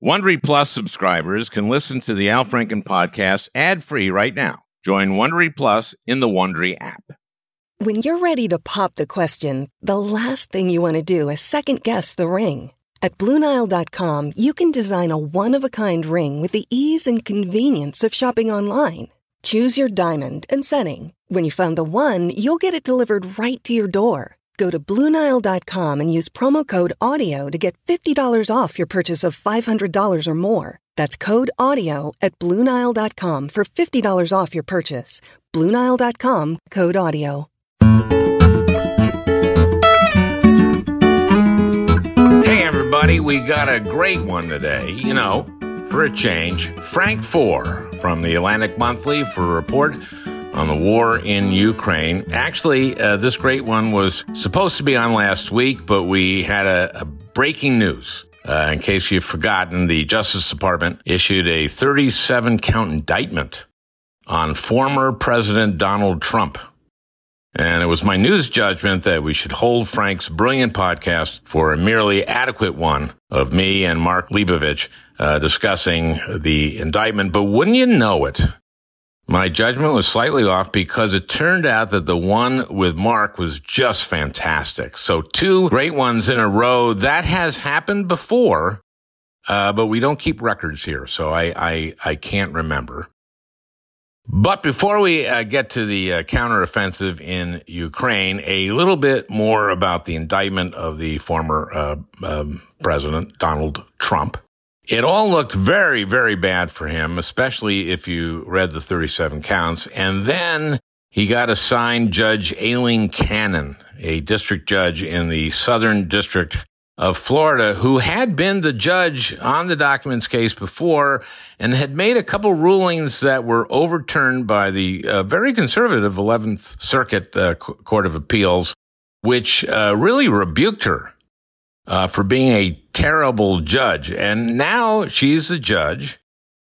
Wondery Plus subscribers can listen to the Al Franken podcast ad-free right now. Join Wondery Plus in the Wondery app. When you're ready to pop the question, the last thing you want to do is second guess the ring. At Bluenile.com, you can design a one-of-a-kind ring with the ease and convenience of shopping online. Choose your diamond and setting. When you find the one, you'll get it delivered right to your door. Go to Bluenile.com and use promo code AUDIO to get $50 off your purchase of $500 or more. That's code AUDIO at Bluenile.com for $50 off your purchase. Bluenile.com code AUDIO. Hey, everybody, we got a great one today. You know, for a change, Frank Foer from the Atlantic Monthly for a report on the war in Ukraine. Actually, uh, this great one was supposed to be on last week, but we had a, a breaking news. Uh, in case you've forgotten, the Justice Department issued a 37 count indictment on former President Donald Trump. And it was my news judgment that we should hold Frank's brilliant podcast for a merely adequate one of me and Mark Leibovich uh, discussing the indictment. But wouldn't you know it? My judgment was slightly off because it turned out that the one with Mark was just fantastic. So two great ones in a row. That has happened before, uh, but we don't keep records here, so I I, I can't remember. But before we uh, get to the uh, counteroffensive in Ukraine, a little bit more about the indictment of the former uh, um, president Donald Trump. It all looked very, very bad for him, especially if you read the 37 counts. And then he got assigned Judge Aileen Cannon, a district judge in the Southern District of Florida, who had been the judge on the documents case before and had made a couple rulings that were overturned by the uh, very conservative 11th Circuit uh, Court of Appeals, which uh, really rebuked her uh, for being a terrible judge. And now she's the judge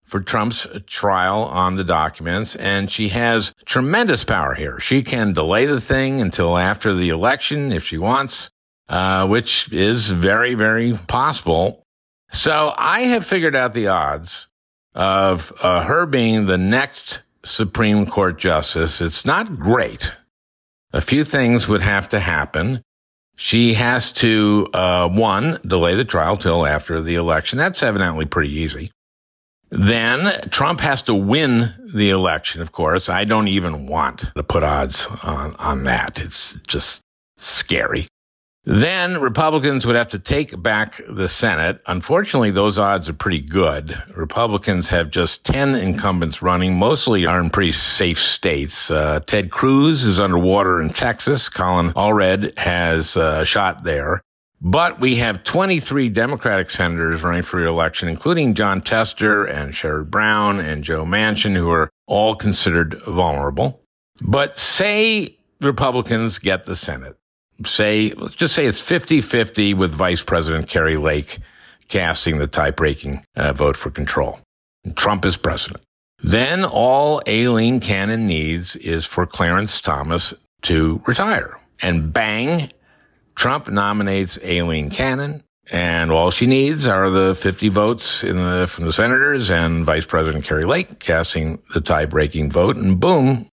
for Trump's trial on the documents, and she has tremendous power here. She can delay the thing until after the election if she wants, uh, which is very, very possible. So I have figured out the odds of uh, her being the next Supreme Court justice. It's not great. A few things would have to happen. She has to, uh, one, delay the trial till after the election. That's evidently pretty easy. Then Trump has to win the election, of course. I don't even want to put odds on, on that. It's just scary. Then Republicans would have to take back the Senate. Unfortunately, those odds are pretty good. Republicans have just 10 incumbents running. Mostly are in pretty safe states. Uh, Ted Cruz is underwater in Texas. Colin Allred has a shot there. But we have 23 Democratic senators running for re-election, including Jon Tester and Sherrod Brown and Joe Manchin, who are all considered vulnerable. But say Republicans get the Senate say, let's just say it's 50 50 with Vice President Kari Lake casting the tie breaking uh, vote for control. And Trump is president. Then all Aileen Cannon needs is for Clarence Thomas to retire. And bang, Trump nominates Aileen Cannon. And all she needs are the 50 votes the, from the senators and Vice President Kari Lake casting the tie breaking vote. And boom,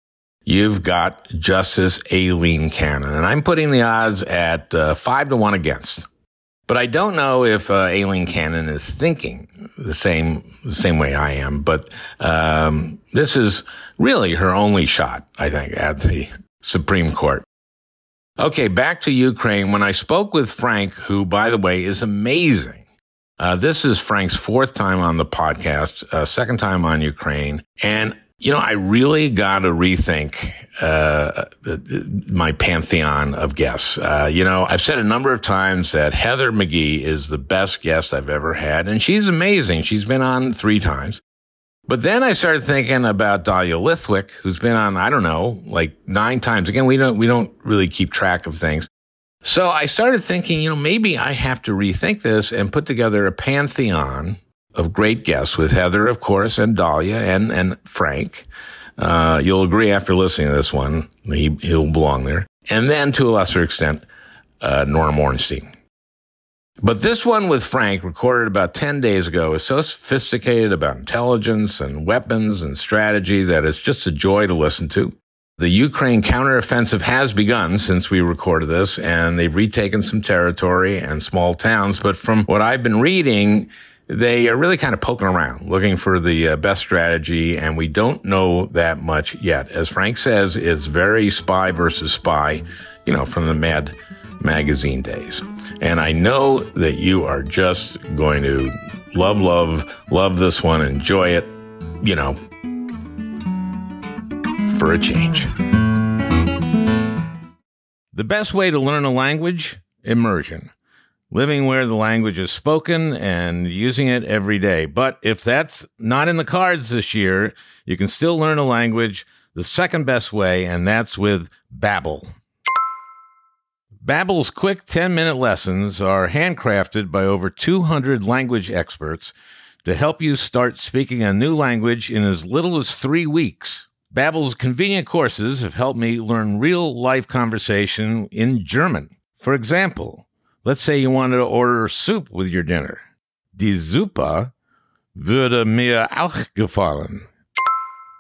you've got Justice Aileen Cannon. And I'm putting the odds at uh, five to one against. But I don't know if uh, Aileen Cannon is thinking the same the same way I am. But um, this is really her only shot, I think, at the Supreme Court. Okay, back to Ukraine. When I spoke with Frank, who, by the way, is amazing. Uh, this is Frank's fourth time on the podcast, uh, second time on Ukraine, and you know, I really got to rethink uh, my pantheon of guests. Uh, you know, I've said a number of times that Heather McGhee is the best guest I've ever had, and she's amazing. She's been on three times. But then I started thinking about Dahlia Lithwick, who's been on, I don't know, like nine times. Again, we don't, we don't really keep track of things. So I started thinking, you know, maybe I have to rethink this and put together a pantheon of great guests with Heather, of course, and Dahlia and, and Frank. Uh, you'll agree after listening to this one, he, he'll belong there. And then to a lesser extent, uh, Norm Ornstein. But this one with Frank, recorded about 10 days ago, is so sophisticated about intelligence and weapons and strategy that it's just a joy to listen to. The Ukraine counteroffensive has begun since we recorded this, and they've retaken some territory and small towns. But from what I've been reading, they are really kind of poking around, looking for the uh, best strategy, and we don't know that much yet. As Frank says, it's very spy versus spy, you know, from the Mad magazine days. And I know that you are just going to love, love, love this one, enjoy it, you know, for a change. The best way to learn a language? Immersion. Living where the language is spoken and using it every day. But if that's not in the cards this year, you can still learn a language the second best way, and that's with Babbel. Babbel's quick 10-minute lessons are handcrafted by over 200 language experts to help you start speaking a new language in as little as 3 weeks. Babbel's convenient courses have helped me learn real-life conversation in German. For example, let's say you wanted to order soup with your dinner. Die Suppe würde mir auch gefallen.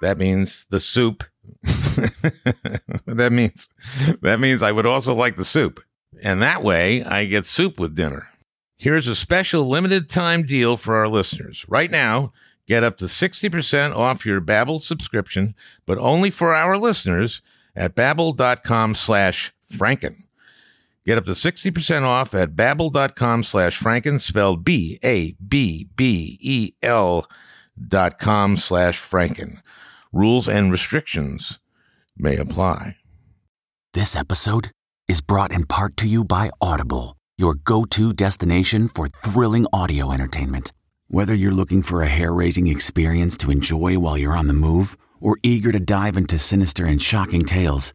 That means the soup that means that means I would also like the soup. And that way I get soup with dinner. Here's a special limited time deal for our listeners. Right now, get up to 60% off your Babbel subscription, but only for our listeners at babbel.com slash franken. Get up to 60% off at babbel.com slash franken, spelled B-A-B-B-E-L dot com slash franken. Rules and restrictions may apply. This episode is brought in part to you by Audible, your go to destination for thrilling audio entertainment. Whether you're looking for a hair raising experience to enjoy while you're on the move or eager to dive into sinister and shocking tales,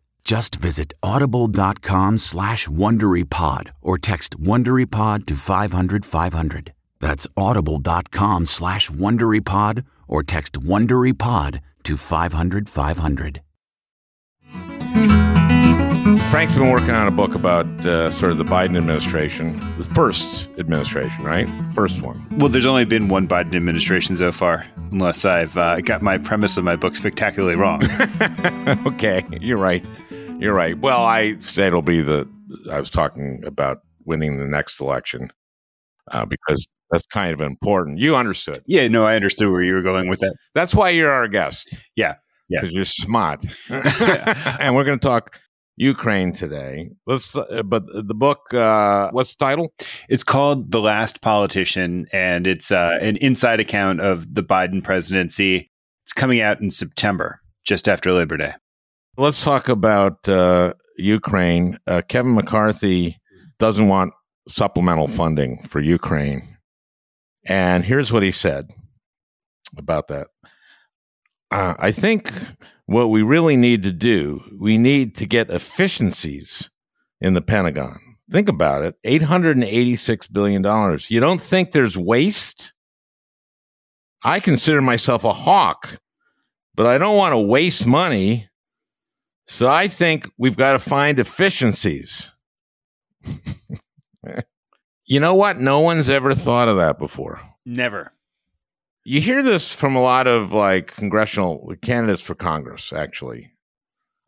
Just visit audible.com slash WonderyPod or text WonderyPod to 500 500. That's audible.com slash WonderyPod or text WonderyPod to 500 500. Frank's been working on a book about uh, sort of the Biden administration, the first administration, right? First one. Well, there's only been one Biden administration so far, unless I've uh, got my premise of my book spectacularly wrong. okay, you're right. You're right. Well, I say it'll be the. I was talking about winning the next election uh, because that's kind of important. You understood. yeah, no, I understood where you were going with that. That's why you're our guest. Yeah, yeah. because you're smart. and we're going to talk Ukraine today. Let's. Uh, but the book. Uh, what's the title? It's called The Last Politician, and it's uh, an inside account of the Biden presidency. It's coming out in September, just after Labor Day. Let's talk about uh, Ukraine. Uh, Kevin McCarthy doesn't want supplemental funding for Ukraine. And here's what he said about that. Uh, I think what we really need to do, we need to get efficiencies in the Pentagon. Think about it $886 billion. You don't think there's waste? I consider myself a hawk, but I don't want to waste money. So I think we've got to find efficiencies. you know what? No one's ever thought of that before. Never. You hear this from a lot of like congressional candidates for Congress, actually.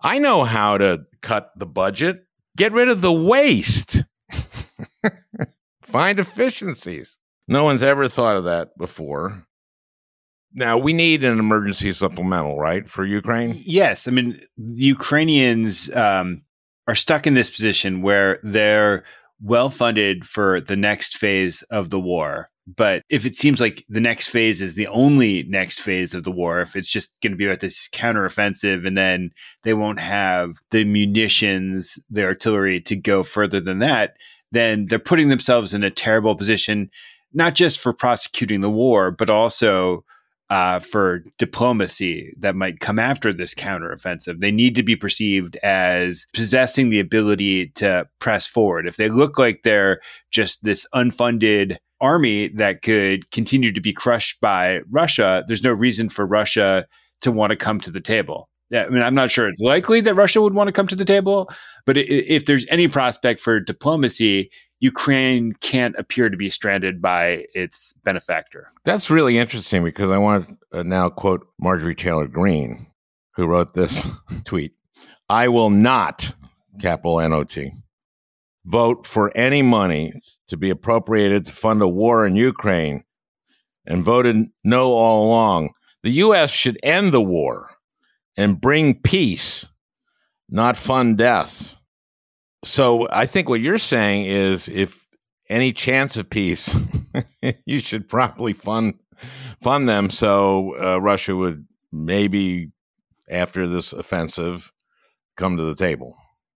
I know how to cut the budget, get rid of the waste, find efficiencies. No one's ever thought of that before. Now, we need an emergency supplemental, right, for Ukraine? Yes, I mean the Ukrainians um, are stuck in this position where they're well funded for the next phase of the war. But if it seems like the next phase is the only next phase of the war, if it's just going to be about this counteroffensive and then they won't have the munitions, the artillery to go further than that, then they're putting themselves in a terrible position not just for prosecuting the war, but also uh, for diplomacy that might come after this counteroffensive. They need to be perceived as possessing the ability to press forward. If they look like they're just this unfunded army that could continue to be crushed by Russia, there's no reason for Russia to want to come to the table. I mean, I'm not sure it's likely that Russia would want to come to the table, but if there's any prospect for diplomacy, Ukraine can't appear to be stranded by its benefactor. That's really interesting because I want to uh, now quote Marjorie Taylor Greene, who wrote this tweet I will not, capital N O T, vote for any money to be appropriated to fund a war in Ukraine and voted no all along. The U.S. should end the war and bring peace, not fund death. So I think what you're saying is if any chance of peace, you should probably fund fund them so uh, Russia would maybe after this offensive come to the table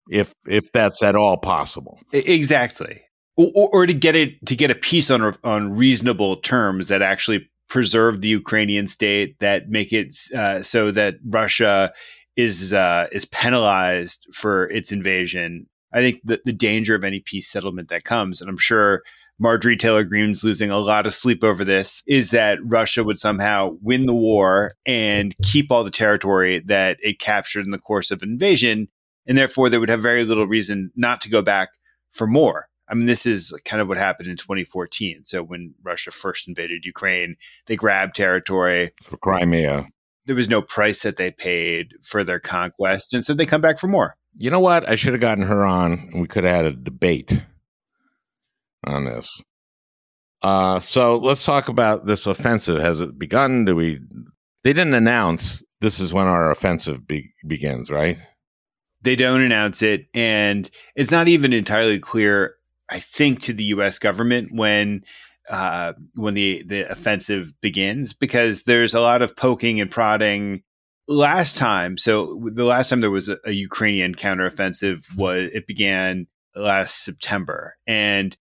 if if that's at all possible. Exactly. Or, or, to get it to get a peace on on reasonable terms that actually preserve the Ukrainian state that make it uh, so that Russia is uh, is penalized for its invasion I think the, the danger of any peace settlement that comes, and I'm sure Marjorie Taylor Greene's losing a lot of sleep over this, is that Russia would somehow win the war and keep all the territory that it captured in the course of invasion. And therefore, they would have very little reason not to go back for more. I mean, this is kind of what happened in 2014. So when Russia first invaded Ukraine, they grabbed territory for Crimea. There was no price that they paid for their conquest. And so they come back for more you know what? I should have gotten her on and we could have had a debate on this. Uh, so let's talk about this offensive. Has it begun? Do we? They didn't announce this is when our offensive be- begins, right? They don't announce it, and it's not even entirely clear. I think to the U.S. government when uh, when the the offensive begins, because there's a lot of poking and prodding last time, so the last time there was a, a Ukrainian counteroffensive was it began last September, and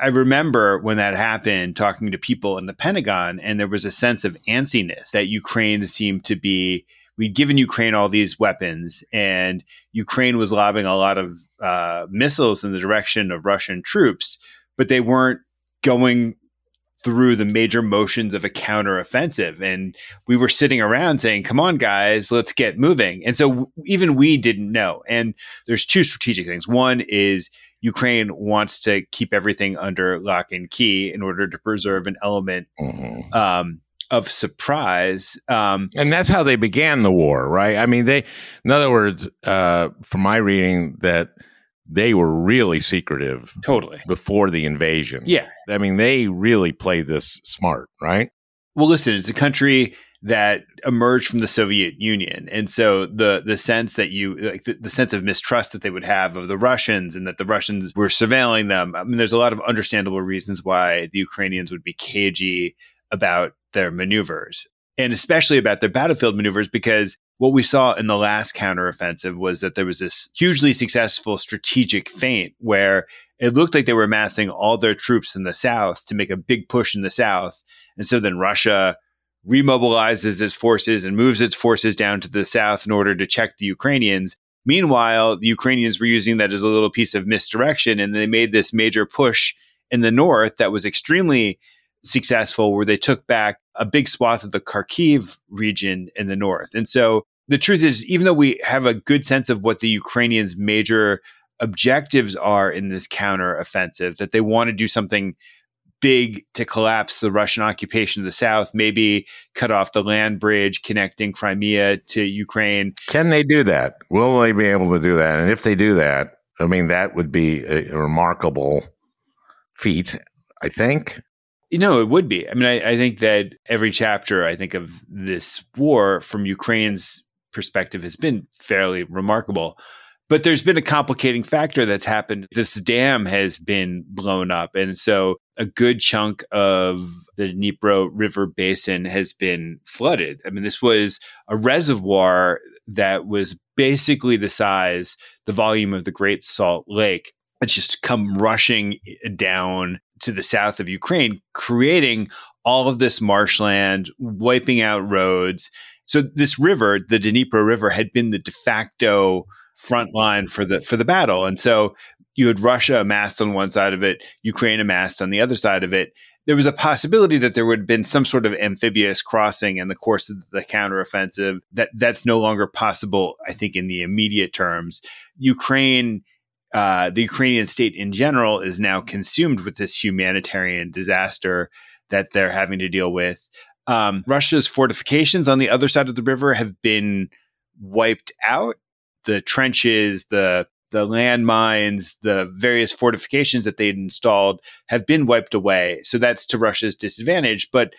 I remember when that happened, talking to people in the Pentagon, and there was a sense of antsiness that Ukraine seemed to be. We'd given Ukraine all these weapons, and Ukraine was lobbing a lot of uh, missiles in the direction of Russian troops, but they weren't going through the major motions of a counteroffensive. And we were sitting around saying, come on, guys, let's get moving. And so w- even we didn't know. And there's two strategic things. One is Ukraine wants to keep everything under lock and key in order to preserve an element mm-hmm. um, of surprise. Um, and that's how they began the war, right? I mean, they, in other words, uh, from my reading, that they were really secretive totally before the invasion. Yeah. I mean, they really played this smart, right? Well, listen, it's a country that emerged from the Soviet Union. And so the the sense that you like the, the, sense of mistrust that they would have of the Russians and that the Russians were surveilling them. I mean, there's a lot of understandable reasons why the Ukrainians would be cagey about their maneuvers and especially about their battlefield maneuvers because what we saw in the last counteroffensive was that there was this hugely successful strategic feint where it looked like they were massing all their troops in the south to make a big push in the south. And so then Russia remobilizes its forces and moves its forces down to the south in order to check the Ukrainians. Meanwhile, the Ukrainians were using that as a little piece of misdirection and they made this major push in the north that was extremely successful where they took back a big swath of the Kharkiv region in the north. And so the truth is, even though we have a good sense of what the Ukrainians' major objectives are in this counter offensive, that they want to do something big to collapse the Russian occupation of the south, maybe cut off the land bridge connecting Crimea to Ukraine. Can they do that? Will they be able to do that? And if they do that, I mean, that would be a remarkable feat, I think. You know, it would be. I mean, I, I, think that every chapter, I think, of this war from Ukraine's perspective has been fairly remarkable. But there's been a complicating factor that's happened. This dam has been blown up. And so a good chunk of the Dnipro River basin has been flooded. I mean, this was a reservoir that was basically the size, the volume of the Great Salt Lake it's just come rushing down to the south of Ukraine, creating all of this marshland, wiping out roads. So this river, the Dnipro River, had been the de facto front line for the for the battle. And so you had Russia amassed on one side of it, Ukraine amassed on the other side of it. There was a possibility that there would have been some sort of amphibious crossing in the course of the counteroffensive. That that's no longer possible, I think, in the immediate terms. Ukraine uh, the Ukrainian state in general is now consumed with this humanitarian disaster that they're having to deal with. Um, Russia's fortifications on the other side of the river have been wiped out. The trenches, the the landmines, the various fortifications that they'd installed have been wiped away. So that's to Russia's disadvantage. But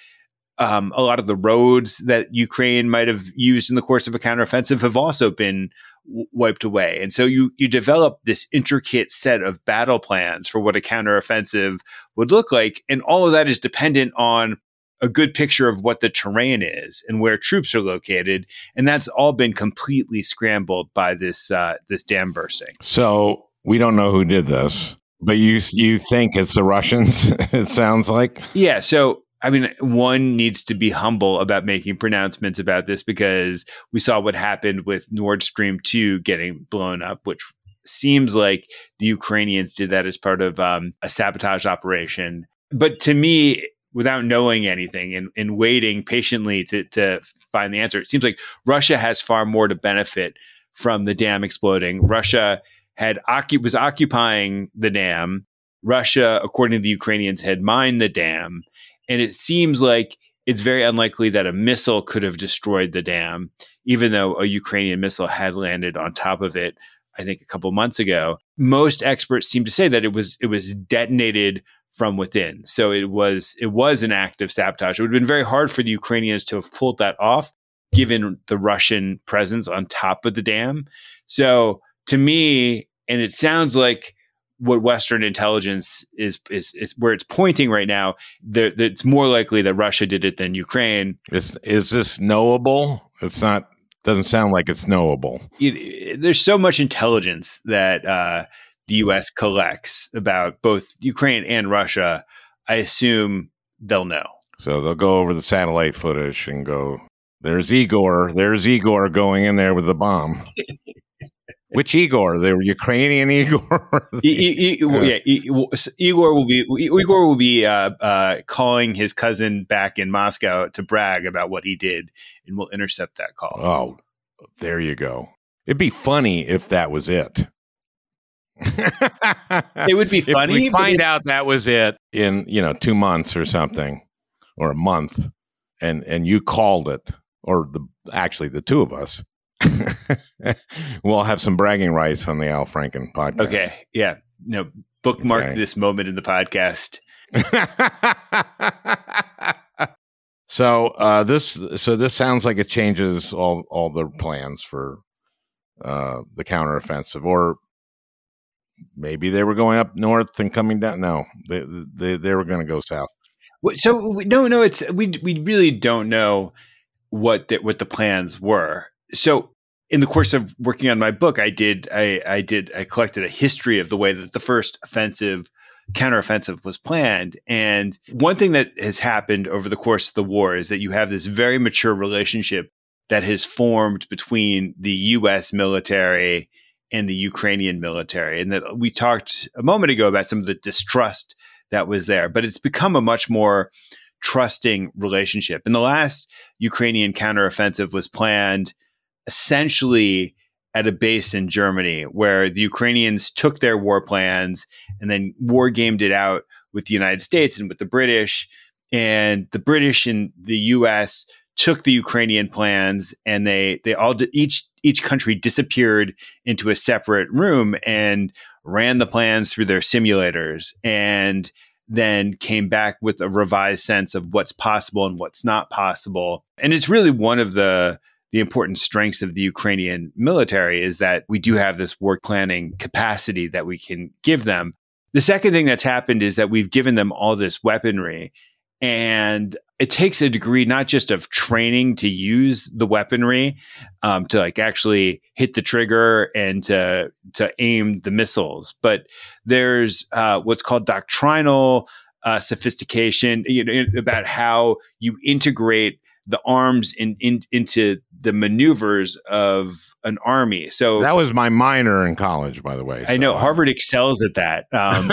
um, a lot of the roads that Ukraine might have used in the course of a counteroffensive have also been w- wiped away. And so you you develop this intricate set of battle plans for what a counteroffensive would look like, and all of that is dependent on a good picture of what the terrain is and where troops are located, and that's all been completely scrambled by this uh, this dam bursting. So we don't know who did this, but you you think it's the Russians? it sounds like yeah. So I mean, one needs to be humble about making pronouncements about this because we saw what happened with Nord Stream 2 getting blown up, which seems like the Ukrainians did that as part of um, a sabotage operation. But to me, without knowing anything and, and waiting patiently to, to find the answer, it seems like Russia has far more to benefit from the dam exploding. Russia had was occupying the dam. Russia, according to the Ukrainians, had mined the dam and it seems like it's very unlikely that a missile could have destroyed the dam, even though a Ukrainian missile had landed on top of it. I think a couple months ago. Most experts seem to say that it was it was detonated from within. So it was it was an act of sabotage. It would have been very hard for the Ukrainians to have pulled that off, given the Russian presence on top of the dam. So to me, and it sounds like what Western intelligence is is, is where it's pointing right now. There, it's more likely that Russia did it than Ukraine. Is is this knowable? It's not. Doesn't sound like it's knowable. It, it, there's so much intelligence that uh, the U.S. collects about both Ukraine and Russia. I assume they'll know. So they'll go over the satellite footage and go. There's Igor. There's Igor going in there with the bomb. Which Igor? The Ukrainian Igor? e- e- yeah, Igor will be Igor will be uh, uh, calling his cousin back in Moscow to brag about what he did, and we'll intercept that call. Oh, there you go. It'd be funny if that was it. it would be funny. If we find out that was it in you know two months or something, or a month, and and you called it, or the actually the two of us we'll have some bragging rights on the Al Franken podcast. Okay. Yeah. No, bookmark okay. this moment in the podcast. so uh, this so this sounds like it changes all all the plans for uh, the counteroffensive, or maybe they were going up north and coming down. No, they they, they were going to go south. So no, no, it's we we really don't know what the, what the plans were so in the course of working on my book, I did I, I did I collected a history of the way that the first offensive counteroffensive was planned. And one thing that has happened over the course of the war is that you have this very mature relationship that has formed between the US military and the Ukrainian military. And that we talked a moment ago about some of the distrust that was there, but it's become a much more trusting relationship. And the last Ukrainian counteroffensive was planned essentially at a base in Germany where the Ukrainians took their war plans and then war gamed it out with the United States and with the British. And the British and the US took the Ukrainian plans and they they all each each country disappeared into a separate room and ran the plans through their simulators and then came back with a revised sense of what's possible and what's not possible. And it's really one of the the important strengths of the Ukrainian military is that we do have this war planning capacity that we can give them. The second thing that's happened is that we've given them all this weaponry and it takes a degree not just of training to use the weaponry um, to like actually hit the trigger and to to aim the missiles but there's uh, what's called doctrinal uh, sophistication, you know, about how you integrate the arms in, in, into the maneuvers of an army. So that was my minor in college, by the way. I know Harvard excels at that. Um,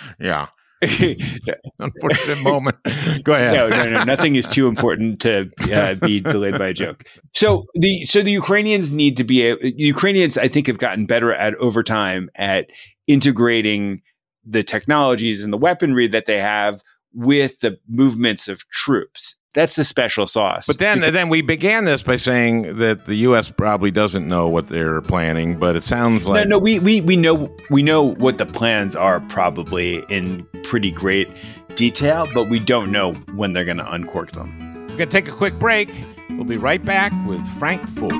yeah. Unfortunate moment. Go ahead. No, no, no. Nothing is too important to uh, be delayed by a joke. So the so the Ukrainians need to be a, Ukrainians. I think have gotten better at over time at integrating the technologies and the weaponry that they have with the movements of troops. That's the special sauce. But then, then we began this by saying that the U.S. probably doesn't know what they're planning. But it sounds like no, no. We we we know we know what the plans are probably in pretty great detail, but we don't know when they're going to uncork them. We're going to take a quick break. We'll be right back with Frank Foer.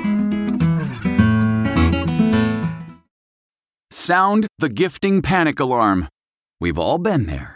Sound the gifting panic alarm. We've all been there.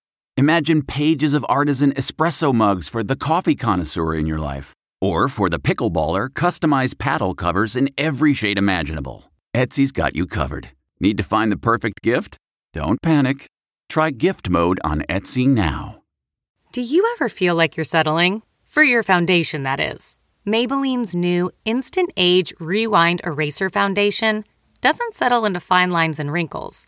Imagine pages of artisan espresso mugs for the coffee connoisseur in your life. Or for the pickleballer, customized paddle covers in every shade imaginable. Etsy's got you covered. Need to find the perfect gift? Don't panic. Try gift mode on Etsy now. Do you ever feel like you're settling? For your foundation, that is. Maybelline's new Instant Age Rewind Eraser Foundation doesn't settle into fine lines and wrinkles.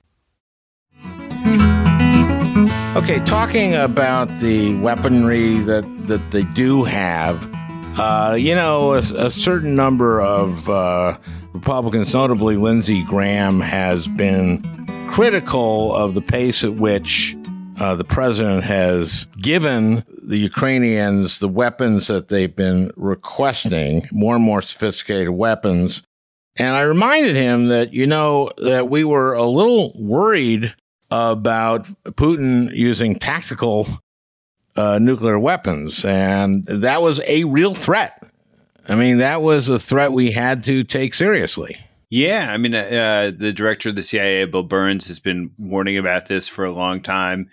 Okay, talking about the weaponry that, that they do have, uh, you know, a, a, certain number of uh, Republicans, notably Lindsey Graham, has been critical of the pace at which uh, the president has given the Ukrainians the weapons that they've been requesting, more and more sophisticated weapons. And I reminded him that, you know, that we were a little worried about Putin using tactical uh, nuclear weapons. And that was a real threat. I mean, that was a threat we had to take seriously. Yeah. I mean, uh, the director of the CIA, Bill Burns, has been warning about this for a long time.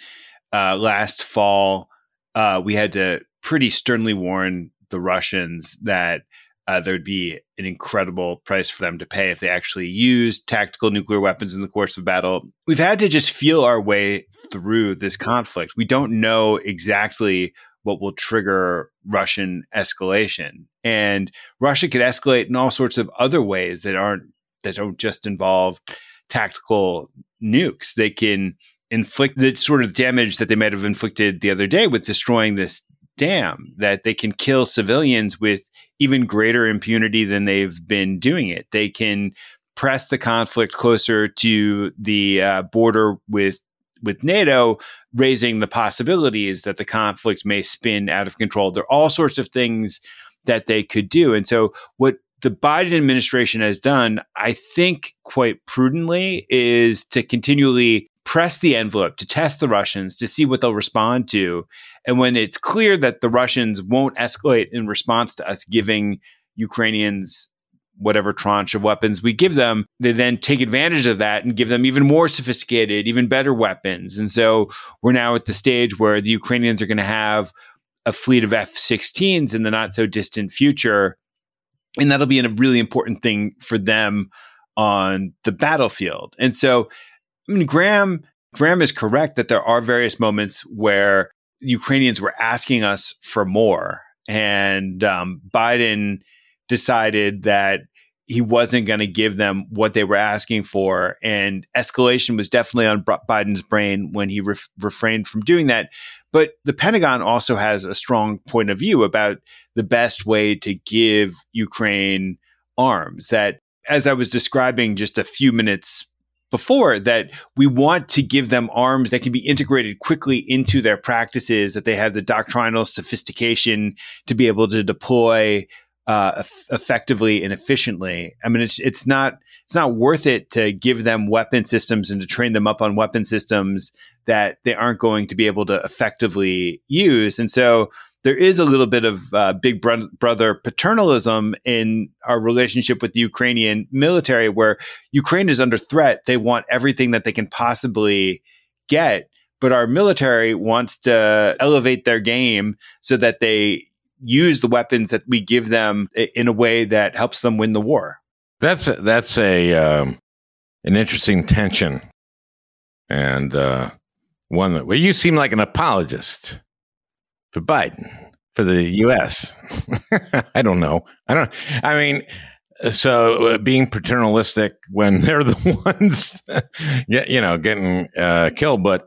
Uh, last fall, uh, we had to pretty sternly warn the Russians that uh, there'd be an incredible price for them to pay if they actually used tactical nuclear weapons in the course of battle. We've had to just feel our way through this conflict. We don't know exactly what will trigger Russian escalation. And Russia could escalate in all sorts of other ways that aren't that don't just involve tactical nukes. They can inflict the sort of damage that they might have inflicted the other day with destroying this dam, that they can kill civilians with even greater impunity than they've been doing it. They can press the conflict closer to the uh, border with with NATO, raising the possibilities that the conflict may spin out of control. There are all sorts of things that they could do, and so what the Biden administration has done, I think, quite prudently, is to continually press the envelope to test the Russians to see what they'll respond to. And when it's clear that the Russians won't escalate in response to us giving Ukrainians whatever tranche of weapons we give them, they then take advantage of that and give them even more sophisticated, even better weapons. And so we're now at the stage where the Ukrainians are going to have a fleet of F 16s in the not so distant future. And that'll be a really important thing for them on the battlefield. And so I mean, Graham Graham is correct that there are various moments where Ukrainians were asking us for more, and um, Biden decided that he wasn't going to give them what they were asking for. And escalation was definitely on Biden's brain when he ref- refrained from doing that. But the Pentagon also has a strong point of view about the best way to give Ukraine arms. That, as I was describing just a few minutes before, that we want to give them arms that can be integrated quickly into their practices, that they have the doctrinal sophistication to be able to deploy uh, effectively and efficiently. I mean, it's it's not it's not worth it to give them weapon systems and to train them up on weapon systems that they aren't going to be able to effectively use. And so there is a little bit of uh, big bro- brother paternalism in our relationship with the Ukrainian military, where Ukraine is under threat. They want everything that they can possibly get. But our military wants to elevate their game so that they use the weapons that we give them in a way that helps them win the war. That's a, that's a um, an interesting tension, and uh, one that well, you seem like an apologist for Biden for the U.S. I don't know. I don't. I mean, so uh, being paternalistic when they're the ones, you know, getting uh, killed, but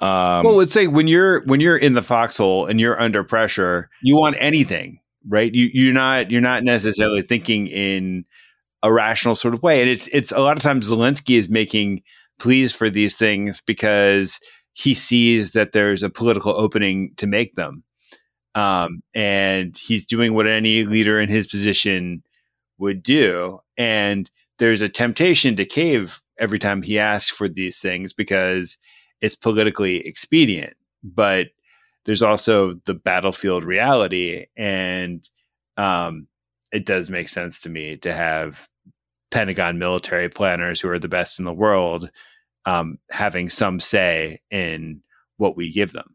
um, well, let's say when you're when you're in the foxhole and you're under pressure, you want anything, right? You you're not you're not necessarily thinking in a rational sort of way, and it's it's a lot of times Zelensky is making pleas for these things because he sees that there's a political opening to make them, um, and he's doing what any leader in his position would do, and there's a temptation to cave every time he asks for these things because it's politically expedient, but there's also the battlefield reality. And um, it does make sense to me to have Pentagon military planners who are the best in the world um, having some say in what we give them.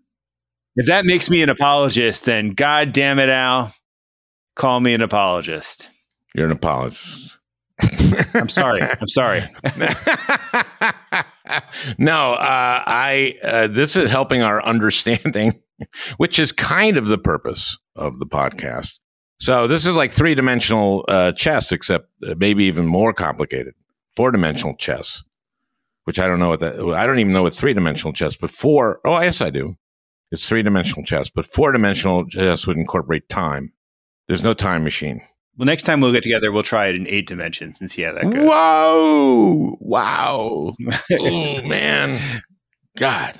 If that makes me an apologist, then God damn it, Al, call me an apologist. You're an apologist. I'm sorry. I'm sorry. no, uh, I. Uh, this is helping our understanding, which is kind of the purpose of the podcast. So this is like three dimensional uh, chess, except uh, maybe even more complicated. Four dimensional chess, which I don't know what that. I don't even know what three dimensional chess, but four. Oh, yes, I do. It's three dimensional chess, but four dimensional chess would incorporate time. There's no time machine. Well, next time we'll get together, we'll try it in eight dimensions and see how that goes. Whoa! Wow! oh man, God,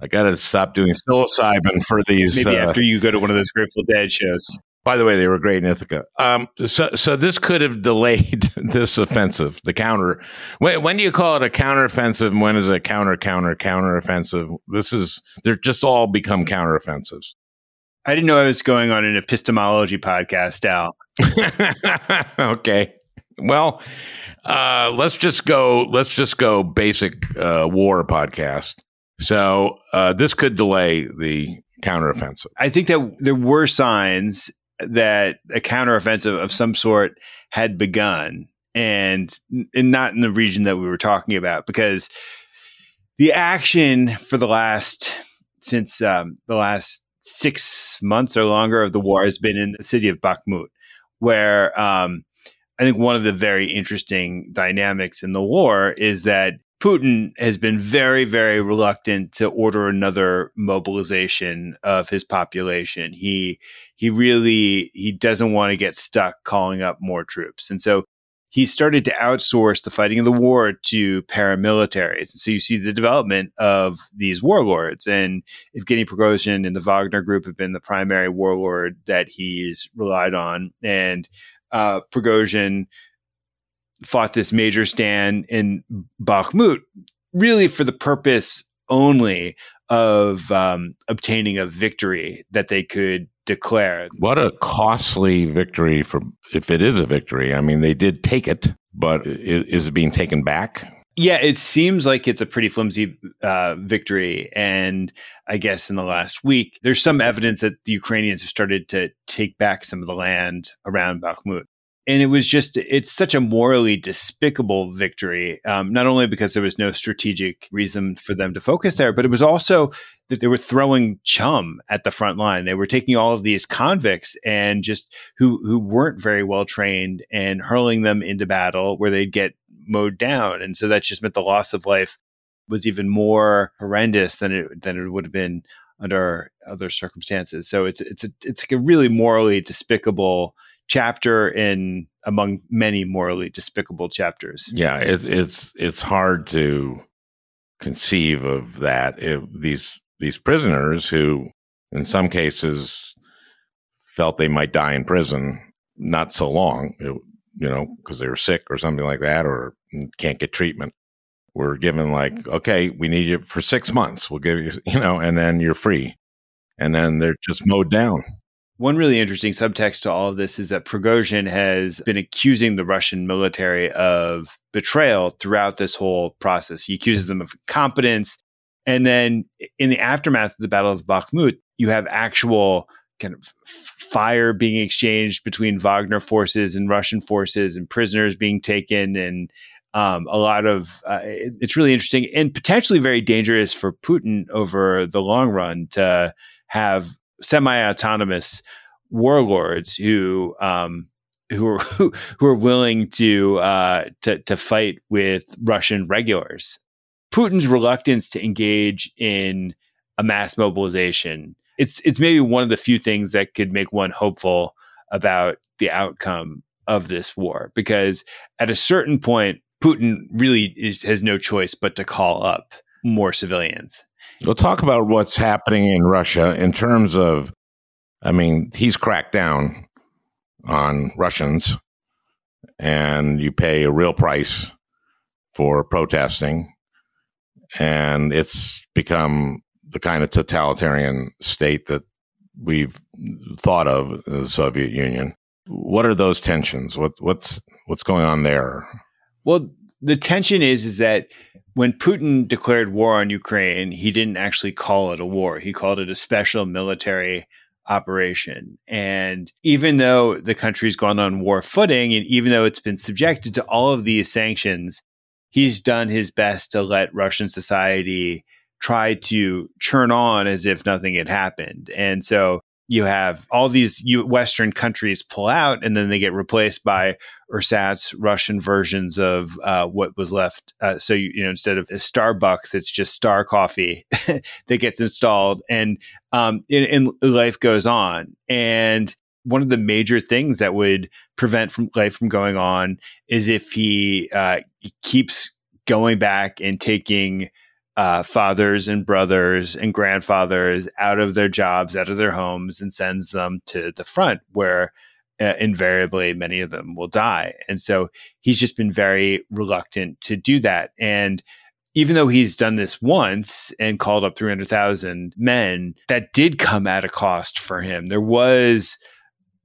I got to stop doing psilocybin for these. Maybe uh, after you go to one of those Grateful Dead shows. By the way, they were great in Ithaca. Um, so, so this could have delayed this offensive, the counter. When, when do you call it a counteroffensive? And when is it a counter, counter, counter offensive? This is they're just all become counteroffensives. I didn't know I was going on an epistemology podcast, Al. okay. Well, uh, let's just go. Let's just go basic uh, war podcast. So uh, this could delay the counteroffensive. I think that there were signs that a counteroffensive of some sort had begun, and, and not in the region that we were talking about, because the action for the last since um, the last six months or longer of the war has been in the city of Bakhmut where um, I think one of the very interesting dynamics in the war is that Putin has been very, very reluctant to order another mobilization of his population. He he really he doesn't want to get stuck calling up more troops, and so he started to outsource the fighting of the war to paramilitaries. And so you see the development of these warlords. And Evgeny Prigozhin and the Wagner Group have been the primary warlord that he's relied on. And uh, Prigozhin fought this major stand in Bakhmut, really for the purpose only of um, obtaining a victory that they could declare. What a costly victory for if it is a victory. I mean, they did take it, but is it being taken back? Yeah, it seems like it's a pretty flimsy uh, victory. And I guess in the last week, there's some evidence that the Ukrainians have started to take back some of the land around Bakhmut. And it was just it's such a morally despicable victory um, not only because there was no strategic reason for them to focus there but it was also that they were throwing chum at the front line. They were taking all of these convicts and just who who weren't very well trained and hurling them into battle where they'd get mowed down. And so that just meant the loss of life was even more horrendous than it than it would have been under other circumstances. So it's it's a, it's a really morally despicable chapter in among many morally despicable chapters. Yeah, it, it's it's hard to conceive of that. If these these prisoners who, in some cases, felt they might die in prison, not so long, it, you know, because they were sick or something like that, or can't get treatment. We're given like, mm-hmm. okay, we need you for six months. We'll give you, you know, and then you're free, and then they're just mowed down. One really interesting subtext to all of this is that Prigozhin has been accusing the Russian military of betrayal throughout this whole process. He accuses them of incompetence. And then in the aftermath of the Battle of Bakhmut, you have actual kind of fire being exchanged between Wagner forces and Russian forces and prisoners being taken and um, a lot of uh, it, it's really interesting and potentially very dangerous for Putin over the long run to have semi-autonomous warlords who um, who are who, who are willing to uh, to to fight with Russian regulars. Putin's reluctance to engage in a mass mobilization it's it's maybe one of the few things that could make one hopeful about the outcome of this war because at a certain point Putin really is, has no choice but to call up more civilians We'll talk about what's happening in Russia in terms of, I mean, he's cracked down on Russians, and you pay a real price for protesting. And it's become the kind of totalitarian state that we've thought of the Soviet Union. What are those tensions? What, what's what's going on there? Well, the tension is is that when Putin declared war on Ukraine, he didn't actually call it a war. He called it a special military operation. And even though the country's gone on war footing, and even though it's been subjected to all of these sanctions, he's done his best to let Russian society try to churn on as if nothing had happened. And so you have all these Western countries pull out, and then they get replaced by ersatz Russian versions of uh, what was left. Uh, so you, you, know, instead of Starbucks, it's just Star Coffee that gets installed, and um, and, and life goes on. And one of the major things that would prevent from life from going on is if he, uh, keeps going back and taking uh, fathers and brothers and grandfathers out of their jobs, out of their homes, and sends them to the front where uh, invariably many of them will die. And so he's just been very reluctant to do that. And even though he's done this once and called up 300,000 men, that did come at a cost for him. There was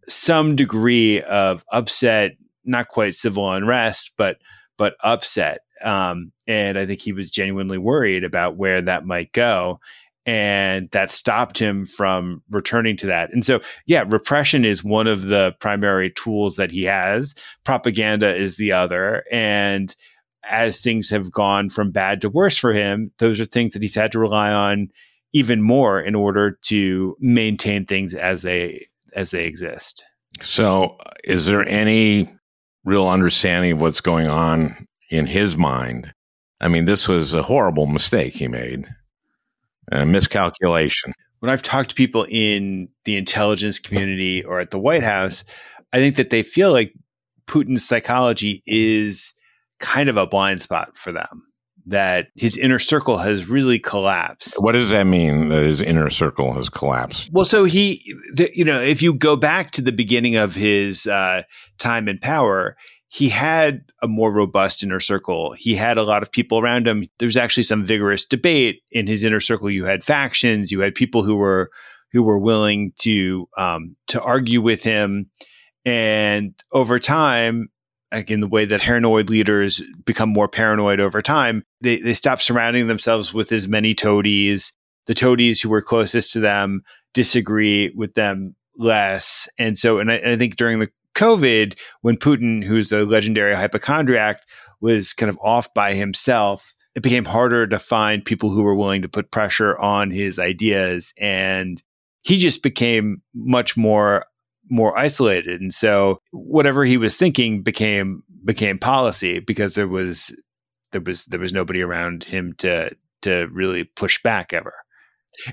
some degree of upset, not quite civil unrest, but but upset um, and I think he was genuinely worried about where that might go. And that stopped him from returning to that. And so, yeah, repression is one of the primary tools that he has. Propaganda is the other. And as things have gone from bad to worse for him, those are things that he's had to rely on even more in order to maintain things as they as they exist. So, is there any real understanding of what's going on in his mind. I mean, this was a horrible mistake he made, a miscalculation. When I've talked to people in the intelligence community or at the White House, I think that they feel like Putin's psychology is kind of a blind spot for them. That his inner circle has really collapsed. What does that mean that his inner circle has collapsed? Well, so he, the, you know, if you go back to the beginning of his uh, time in power, he had a more robust inner circle. He had a lot of people around him. There was actually some vigorous debate in his inner circle. You had factions. You had people who were who were willing to um, to argue with him. And over time, like in the way that paranoid leaders become more paranoid over time, they they stop surrounding themselves with as many toadies. The toadies who were closest to them disagree with them less. And so, and I, and I think during the COVID, when Putin, who's a legendary hypochondriac, was kind of off by himself, it became harder to find people who were willing to put pressure on his ideas. And he just became much more more isolated and so whatever he was thinking became became policy because there was there was there was nobody around him to to really push back ever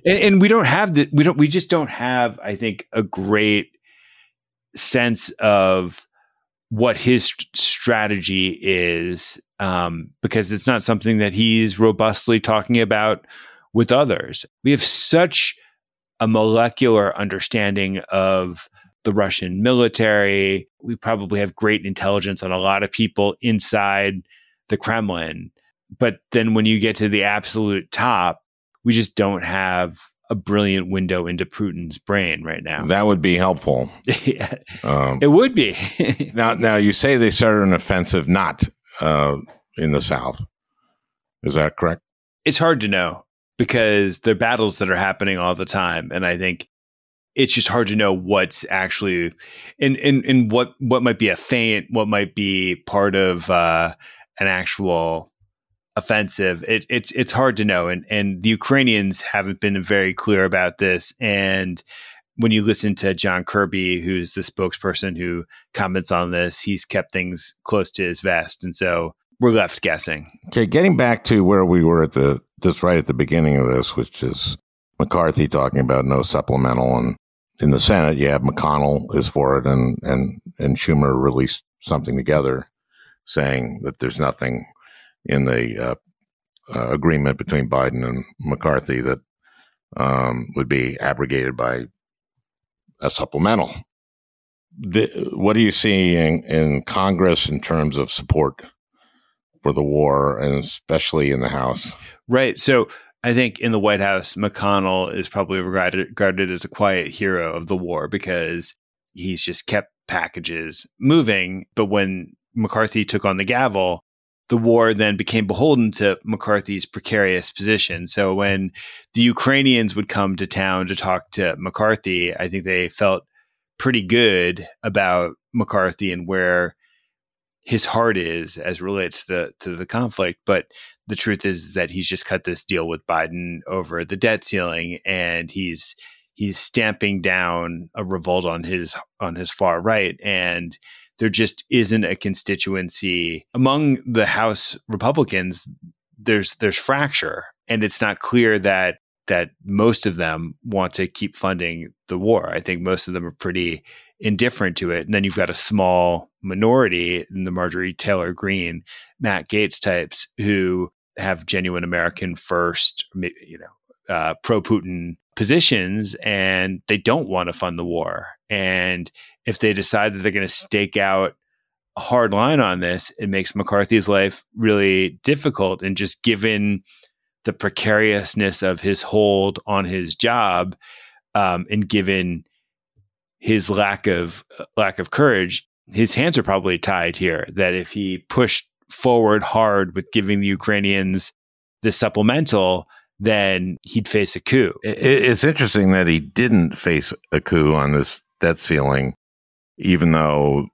and, and we don't have the we don't we just don't have i think a great sense of what his strategy is um, because it's not something that he's robustly talking about with others. We have such a molecular understanding of the Russian military. We probably have great intelligence on a lot of people inside the Kremlin. But then when you get to the absolute top, we just don't have a brilliant window into Putin's brain right now. That would be helpful. yeah, um, it would be. now, now you say they started an offensive not uh, in the South. Is that correct? It's hard to know because there are battles that are happening all the time, and I think it's just hard to know what's actually in in in what what might be a feint, what might be part of uh, an actual offensive. It, it's it's hard to know, and and the Ukrainians haven't been very clear about this. And when you listen to John Kirby, who's the spokesperson who comments on this, he's kept things close to his vest, and so we're left guessing. Okay, getting back to where we were at the just right at the beginning of this, which is McCarthy talking about no supplemental and in the Senate, you have McConnell is for it, and and and Schumer released something together saying that there's nothing in the uh, uh, agreement between Biden and McCarthy that um, would be abrogated by a supplemental. The, what do you see in, in Congress in terms of support for the war, and especially in the House? Right. So I think in the White House, McConnell is probably regarded, regarded as a quiet hero of the war because he's just kept packages moving. But when McCarthy took on the gavel, the war then became beholden to McCarthy's precarious position. So when the Ukrainians would come to town to talk to McCarthy, I think they felt pretty good about McCarthy and where his heart is as relates to the, to the conflict. But the truth is that he's just cut this deal with Biden over the debt ceiling, and he's he's stamping down a revolt on his on his far right, and there just isn't a constituency among the House Republicans. There's there's fracture, and it's not clear that that most of them want to keep funding the war. I think most of them are pretty indifferent to it. And then you've got a small minority in the Marjorie Taylor Greene, Matt Gaetz types who have genuine American first, you know, uh, pro Putin positions and they don't want to fund the war. And if they decide that they're going to stake out a hard line on this, it makes McCarthy's life really difficult. And just given the precariousness of his hold on his job, um, and given his lack of uh, lack of courage, his hands are probably tied here. That if he pushed forward hard with giving the Ukrainians the supplemental, then he'd face a coup. It's interesting that he didn't face a coup on this debt ceiling, even though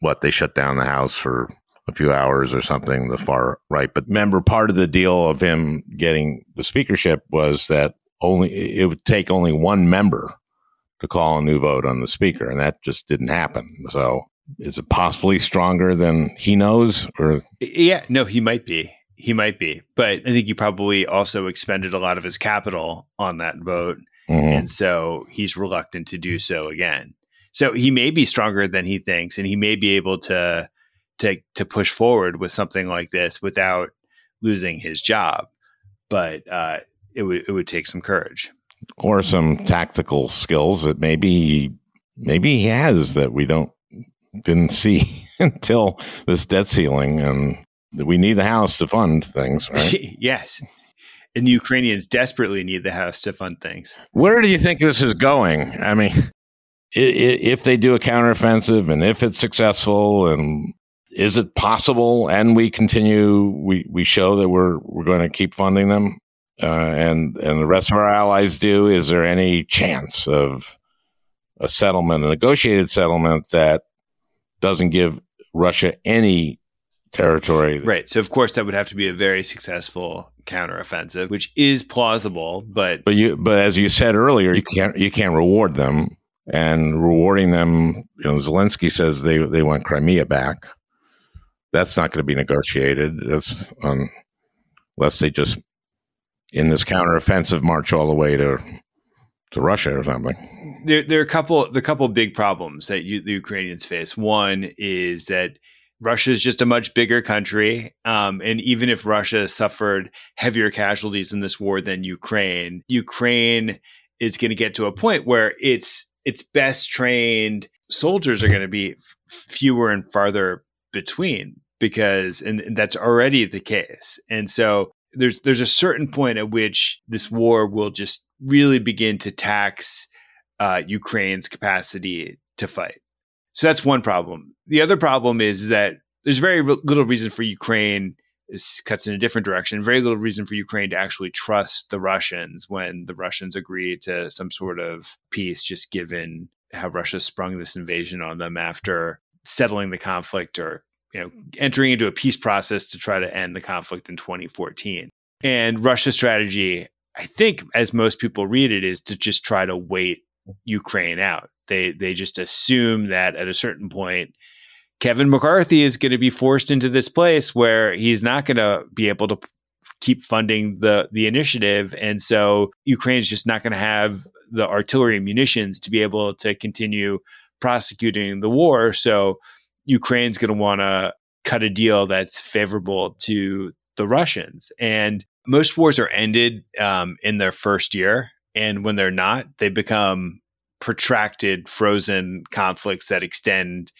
what they shut down the house for a few hours or something, the far right. But remember, part of the deal of him getting the speakership was that only it would take only one member to call a new vote on the speaker, and that just didn't happen. So, is it possibly stronger than he knows? Or yeah, no, he might be. He might be, but I think he probably also expended a lot of his capital on that vote, mm-hmm. and so he's reluctant to do so again. So he may be stronger than he thinks, and he may be able to to to push forward with something like this without losing his job. But uh, it would it would take some courage or some tactical skills that maybe maybe he has that we don't didn't see until this debt ceiling and we need the house to fund things right? Yes. And the ukrainians desperately need the house to fund things. Where do you think this is going? I mean if they do a counteroffensive and if it's successful and is it possible? And we continue we, we show that we're we're going to keep funding them uh, and and the rest of our allies do, is there any chance of a settlement, a negotiated settlement that doesn't give Russia any territory. Right. So of course that would have to be a very successful counteroffensive, which is plausible, but But you but as you said earlier, you can't you can't reward them. And rewarding them, you know, Zelensky says they they want Crimea back. That's not going to be negotiated. That's um, unless they just in this counteroffensive march all the way to to Russia or something. there, there are a couple the couple big problems that you, the Ukrainians face. One is that Russia is just a much bigger country, um, and even if Russia suffered heavier casualties in this war than Ukraine, Ukraine is going to get to a point where its its best trained soldiers are going to be f- fewer and farther between because and, and that's already the case. And so there's there's a certain point at which this war will just really begin to tax uh, Ukraine's capacity to fight. So that's one problem. The other problem is that there's very little reason for Ukraine. This cuts in a different direction. Very little reason for Ukraine to actually trust the Russians when the Russians agree to some sort of peace, just given how Russia sprung this invasion on them after settling the conflict or you know entering into a peace process to try to end the conflict in 2014. And Russia's strategy, I think, as most people read it, is to just try to wait Ukraine out. They they just assume that at a certain point, Kevin McCarthy is going to be forced into this place where he's not going to be able to keep funding the the initiative, and so Ukraine's just not going to have the artillery munitions to be able to continue prosecuting the war. So Ukraine's going to want to cut a deal that's favorable to the Russians. And most wars are ended um, in their first year. And when they're not, they become protracted, frozen conflicts that extend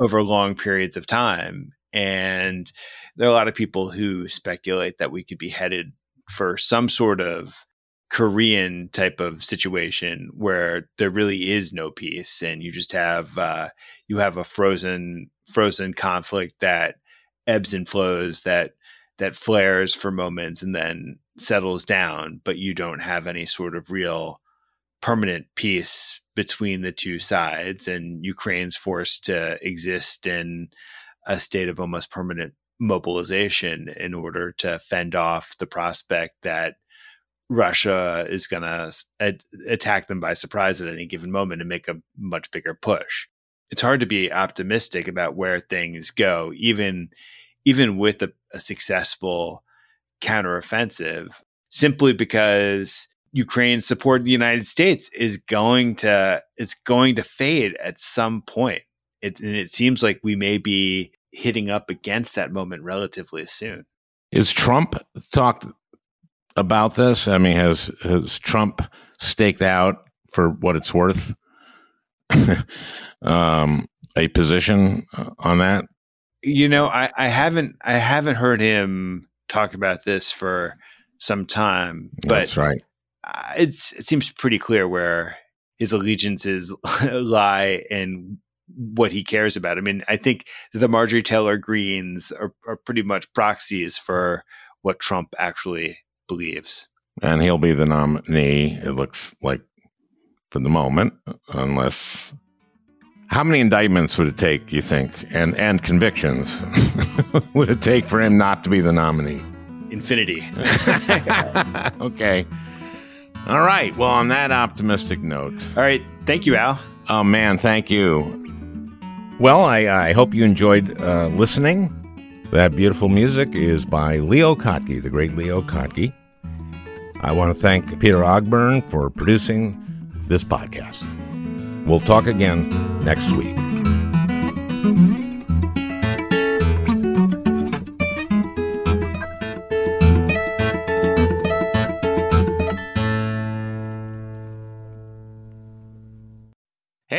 over long periods of time. And there are a lot of people who speculate that we could be headed for some sort of Korean type of situation where there really is no peace, and you just have uh, you have a frozen frozen conflict that ebbs and flows that that flares for moments and then settles down, but you don't have any sort of real permanent peace between the two sides, and Ukraine's forced to exist in a state of almost permanent mobilization in order to fend off the prospect that Russia is going to ad- attack them by surprise at any given moment and make a much bigger push. It's hard to be optimistic about where things go, even even with a, a successful counteroffensive, simply because Ukraine's support the United States is going to it's going to fade at some point. It, and it seems like we may be hitting up against that moment relatively soon. Is Trump talked about this? I mean, has has Trump staked out for what it's worth um, a position uh, on that? You know, I, I haven't I haven't heard him talk about this for some time, but That's right. It's it seems pretty clear where his allegiances lie and what he cares about. I mean, I think the Marjorie Taylor Greenes are, are pretty much proxies for what Trump actually believes. And he'll be the nominee, it looks like, for the moment, unless. How many indictments would it take, you think, and, and convictions would it take for him not to be the nominee? Infinity. okay. All right. Well, on that optimistic note, All right. Thank you, Al. oh man, thank you. Well, I, I hope you enjoyed uh, listening. That beautiful music is by Leo Kottke, the great Leo Kottke. I want to thank Peter Ogburn for producing this podcast. We'll talk again next week.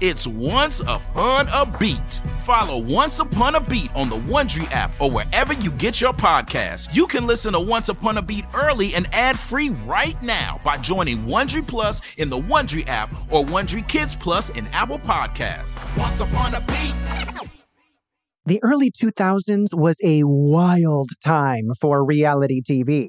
It's Once Upon a Beat. Follow Once Upon a Beat on the Wondery app or wherever you get your podcasts. You can listen to Once Upon a Beat early and ad free right now by joining Wondery Plus in the Wondery app or Wondery Kids Plus in Apple Podcasts. Once upon a beat. The early 2000s was a wild time for reality TV.